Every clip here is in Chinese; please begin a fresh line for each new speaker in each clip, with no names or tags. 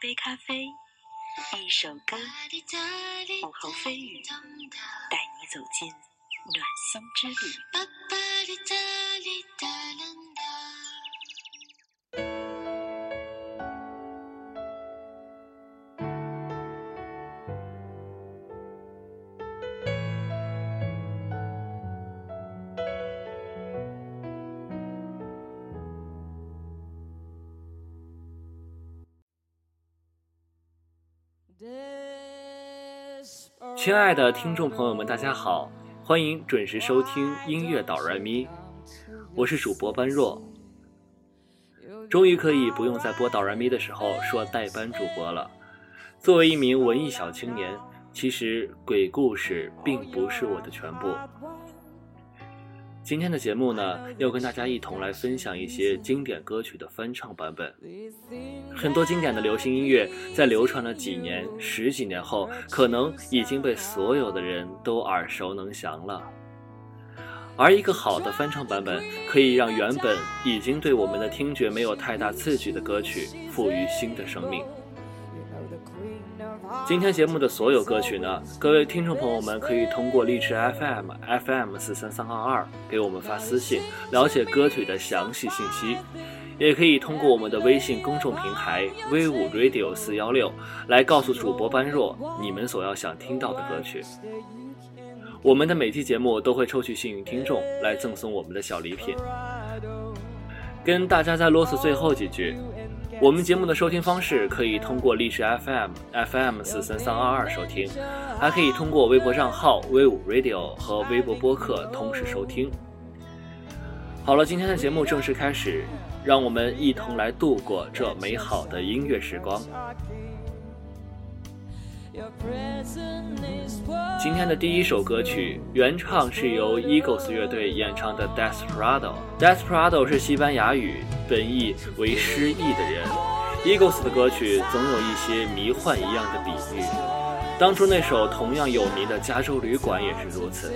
杯咖啡，一首歌，午后飞雨，带你走进暖心之旅。
亲爱的听众朋友们，大家好，欢迎准时收听音乐导然咪，我是主播般若。终于可以不用在播导然咪的时候说代班主播了。作为一名文艺小青年，其实鬼故事并不是我的全部。今天的节目呢，要跟大家一同来分享一些经典歌曲的翻唱版本。很多经典的流行音乐，在流传了几年、十几年后，可能已经被所有的人都耳熟能详了。而一个好的翻唱版本，可以让原本已经对我们的听觉没有太大刺激的歌曲，赋予新的生命。今天节目的所有歌曲呢，各位听众朋友们可以通过荔枝 FM FM 四三三二二给我们发私信，了解歌曲的详细信息；也可以通过我们的微信公众平台 V 五 Radio 四幺六来告诉主播般若你们所要想听到的歌曲。我们的每期节目都会抽取幸运听众来赠送我们的小礼品。跟大家再啰嗦最后几句。我们节目的收听方式可以通过荔枝 FM FM 四三三二二收听，还可以通过微博账号 V 五 Radio 和微博播客同时收听。好了，今天的节目正式开始，让我们一同来度过这美好的音乐时光。今天的第一首歌曲原唱是由 Eagles 乐队演唱的《Desperado》。Desperado 是西班牙语，本意为失意的人。Eagles 的歌曲总有一些迷幻一样的比喻，当初那首同样有名的《加州旅馆》也是如此。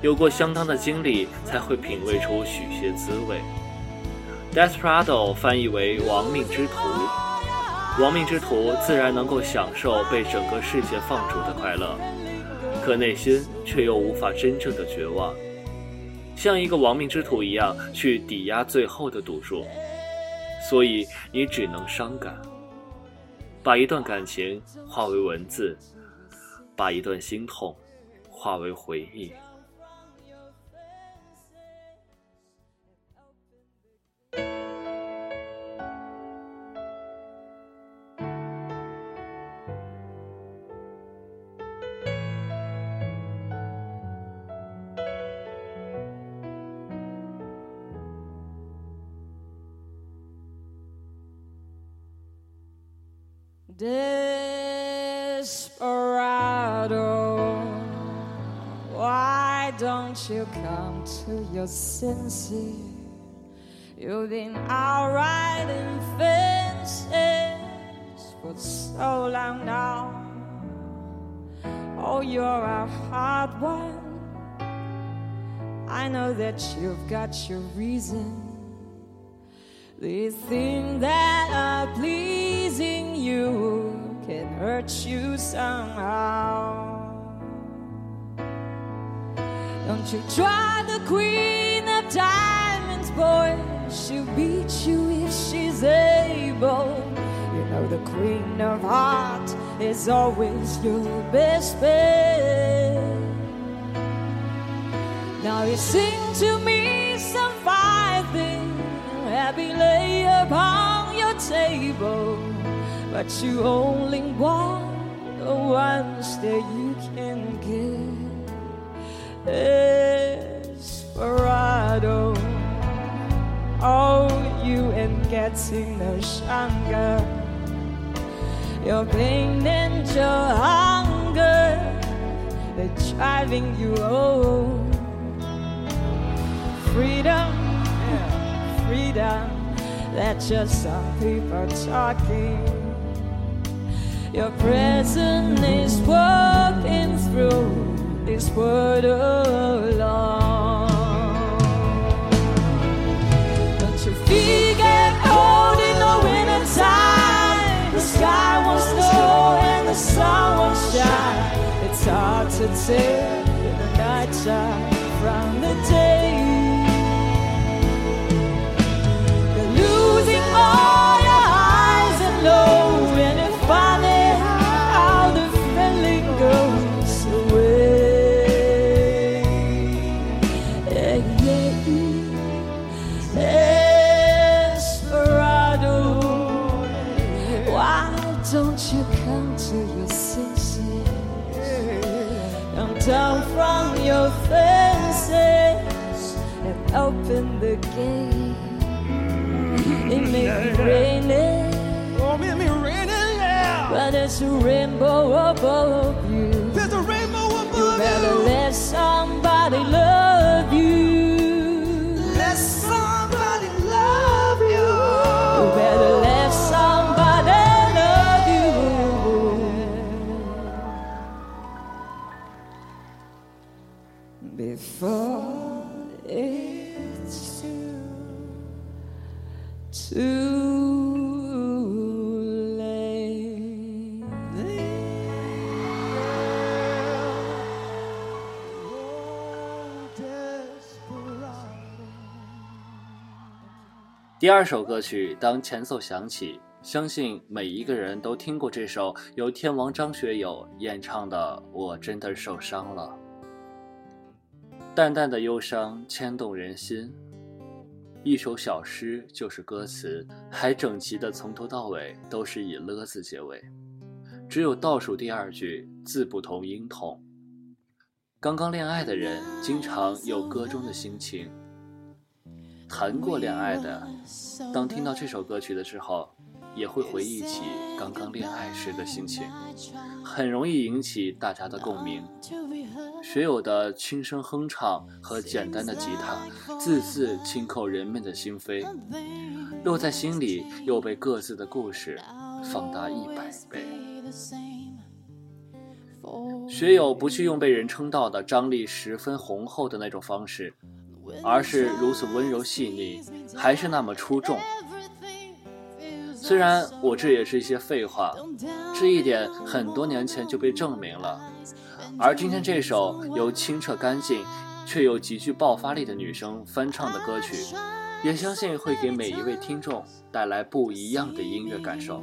有过相当的经历，才会品味出许些滋味。Desperado 翻译为亡命之徒。亡命之徒自然能够享受被整个世界放逐的快乐，可内心却又无法真正的绝望，像一个亡命之徒一样去抵押最后的赌注，所以你只能伤感，把一段感情化为文字，把一段心痛化为回忆。
Desperado, why don't you come to your senses? You've been out riding fences for so long now. Oh, you're a hard one. I know that you've got your reason. These things that I pleasing hurt you somehow. Don't you try the queen of diamonds, boy. She'll beat you if she's able. You know the queen of hearts is always your best bet. Now you sing to me some fine thing happy lay upon your table, but you only want the ones that you can get. Desperado, oh, you ain't getting no stronger. Your pain and your hunger, they're driving you old. Freedom freedom. That's just some people talking. Your presence is walking through this world alone. But your feet get cold in the winter time. The sky won't snow and the sun won't shine. It's hard to tell. Don't you come to your senses? Come down from your fences and open the gate. It may be raining,
Oh, me, me raining, yeah.
but there's a rainbow above you.
There's a rainbow
You
above
better
you.
let somebody love
第二首歌曲，当前奏响起，相信每一个人都听过这首由天王张学友演唱的《我真的受伤了》。淡淡的忧伤牵动人心，一首小诗就是歌词，还整齐的从头到尾都是以了字结尾，只有倒数第二句字不同音同。刚刚恋爱的人经常有歌中的心情，谈过恋爱的，当听到这首歌曲的时候，也会回忆起刚刚恋爱时的心情，很容易引起大家的共鸣。学友的轻声哼唱和简单的吉他，字字轻扣人们的心扉，落在心里又被各自的故事放大一百倍。学友不去用被人称道的张力十分浑厚的那种方式，而是如此温柔细腻，还是那么出众。虽然我这也是一些废话，这一点很多年前就被证明了。而今天这首由清澈干净却又极具爆发力的女生翻唱的歌曲，也相信会给每一位听众带来不一样的音乐感受。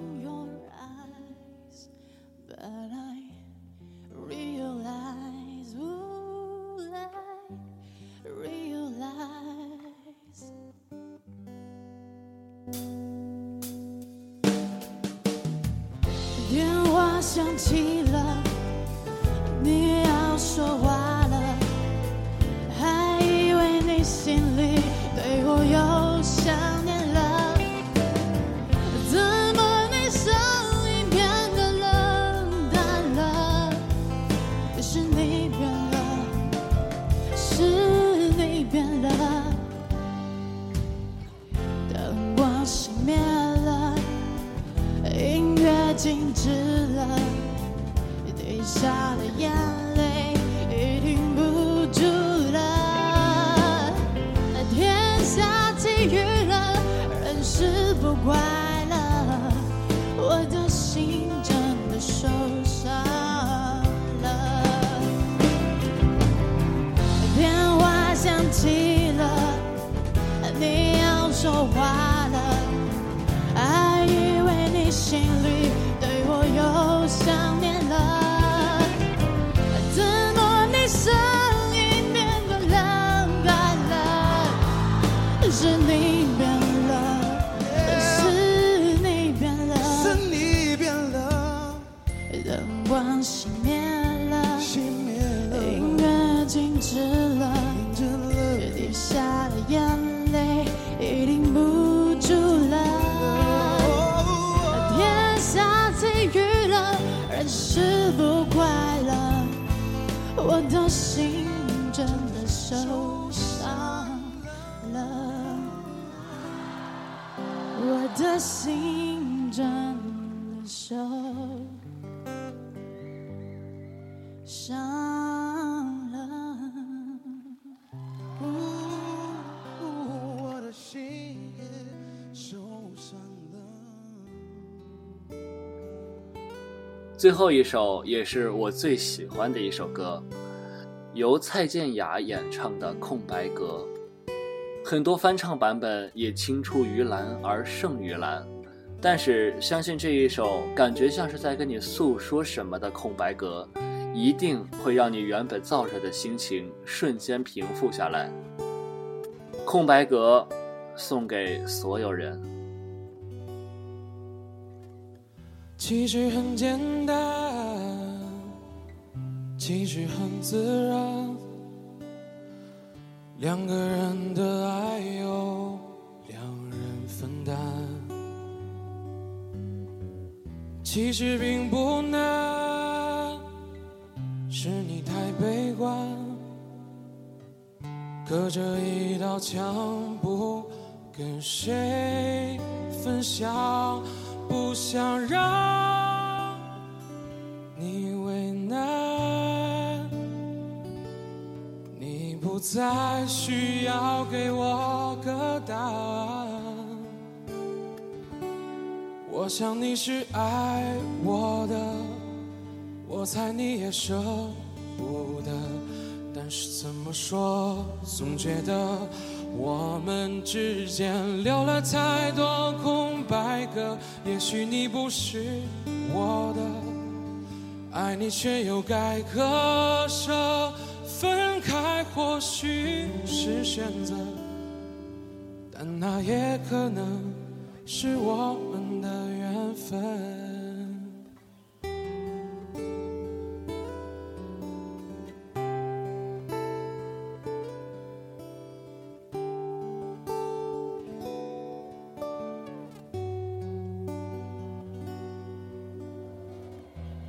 我想起了，你要说话了，还以为你心里快乐，我的心真的受伤了。电话响起了，你要说话伤了。
哦我的心也受伤了。
最后一首也是我最喜欢的一首歌，由蔡健雅演唱的《空白格》，很多翻唱版本也青出于蓝而胜于蓝，但是相信这一首感觉像是在跟你诉说什么的《空白格》，一定会让你原本燥热的心情瞬间平复下来。《空白格》送给所有人。
其实很简单，其实很自然，两个人的爱由两人分担。其实并不难，太悲观，隔着一道墙，不跟谁分享。不想让你为难，你不再需要给我个答案。我想你是爱我的，我猜你也舍得，是怎么说，总觉得。我们之间留了太多空白格，也许你不是我的，爱你却又该割舍，分开或许是选择，但那也可能是我们的缘分。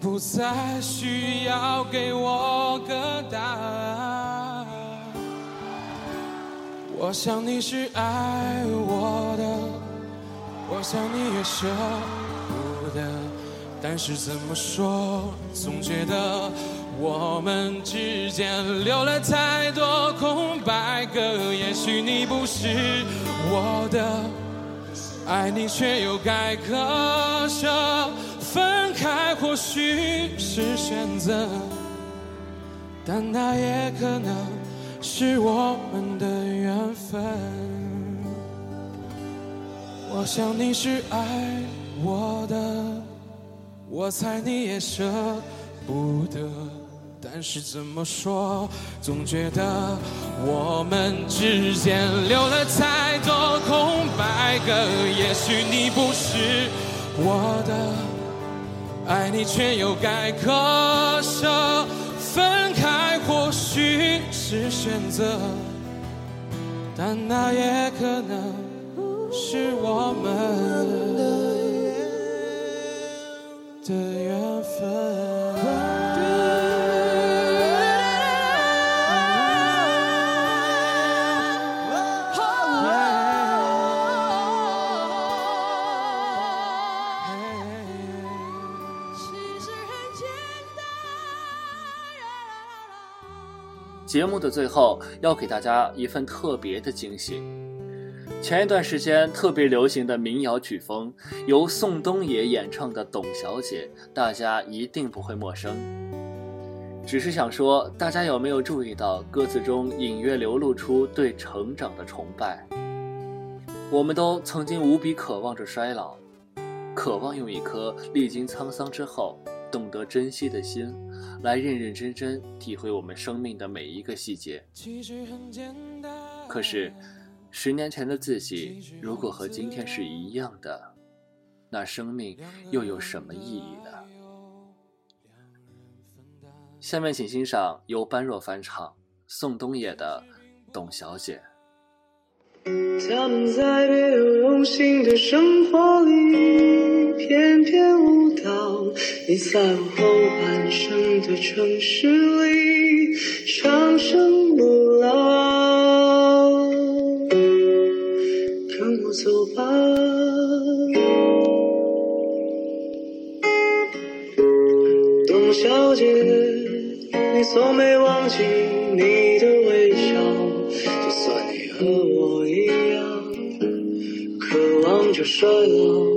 不再需要给我个答案。我想你是爱我的，我想你也舍不得，但是怎么说，总觉得我们之间留了太多空白格。也许你不是我的，爱你却又该割舍。开或许是选择，但那也可能是我们的缘分。我想你是爱我的，我猜你也舍不得，但是怎么说，总觉得我们之间留了太多空白格。也许你不是我的。爱你却又该割舍，分开或许是选择，但那也可能是我们的缘分。
节目的最后要给大家一份特别的惊喜。前一段时间特别流行的民谣曲风，由宋冬野演唱的《董小姐》，大家一定不会陌生。只是想说，大家有没有注意到歌词中隐约流露出对成长的崇拜？我们都曾经无比渴望着衰老，渴望用一颗历经沧桑之后懂得珍惜的心。来认认真真体会我们生命的每一个细节。可是，十年前的自己，如果和今天是一样的，那生命又有什么意义呢？下面请欣赏由般若翻唱宋冬野的《董小姐》。
他们在别有用心的生活里翩翩舞蹈，你在我后半生的城市里长生不老。跟我走吧，董小姐，你从没忘记你的微笑，就算你和我一样，渴望着衰老。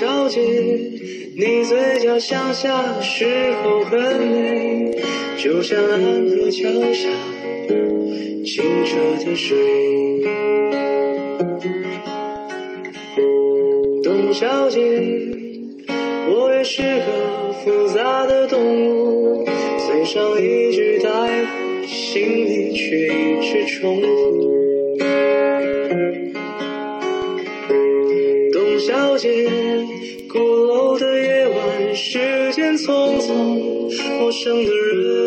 董小姐，你嘴角向下时候很美，就像安河桥下清澈的水。董小姐，我也是个复杂的动物，嘴上一句带过，心里却一直重复。董小姐，陌生的人，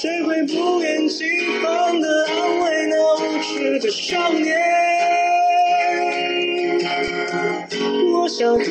谁会不厌其烦的安慰那无知的少年？我想和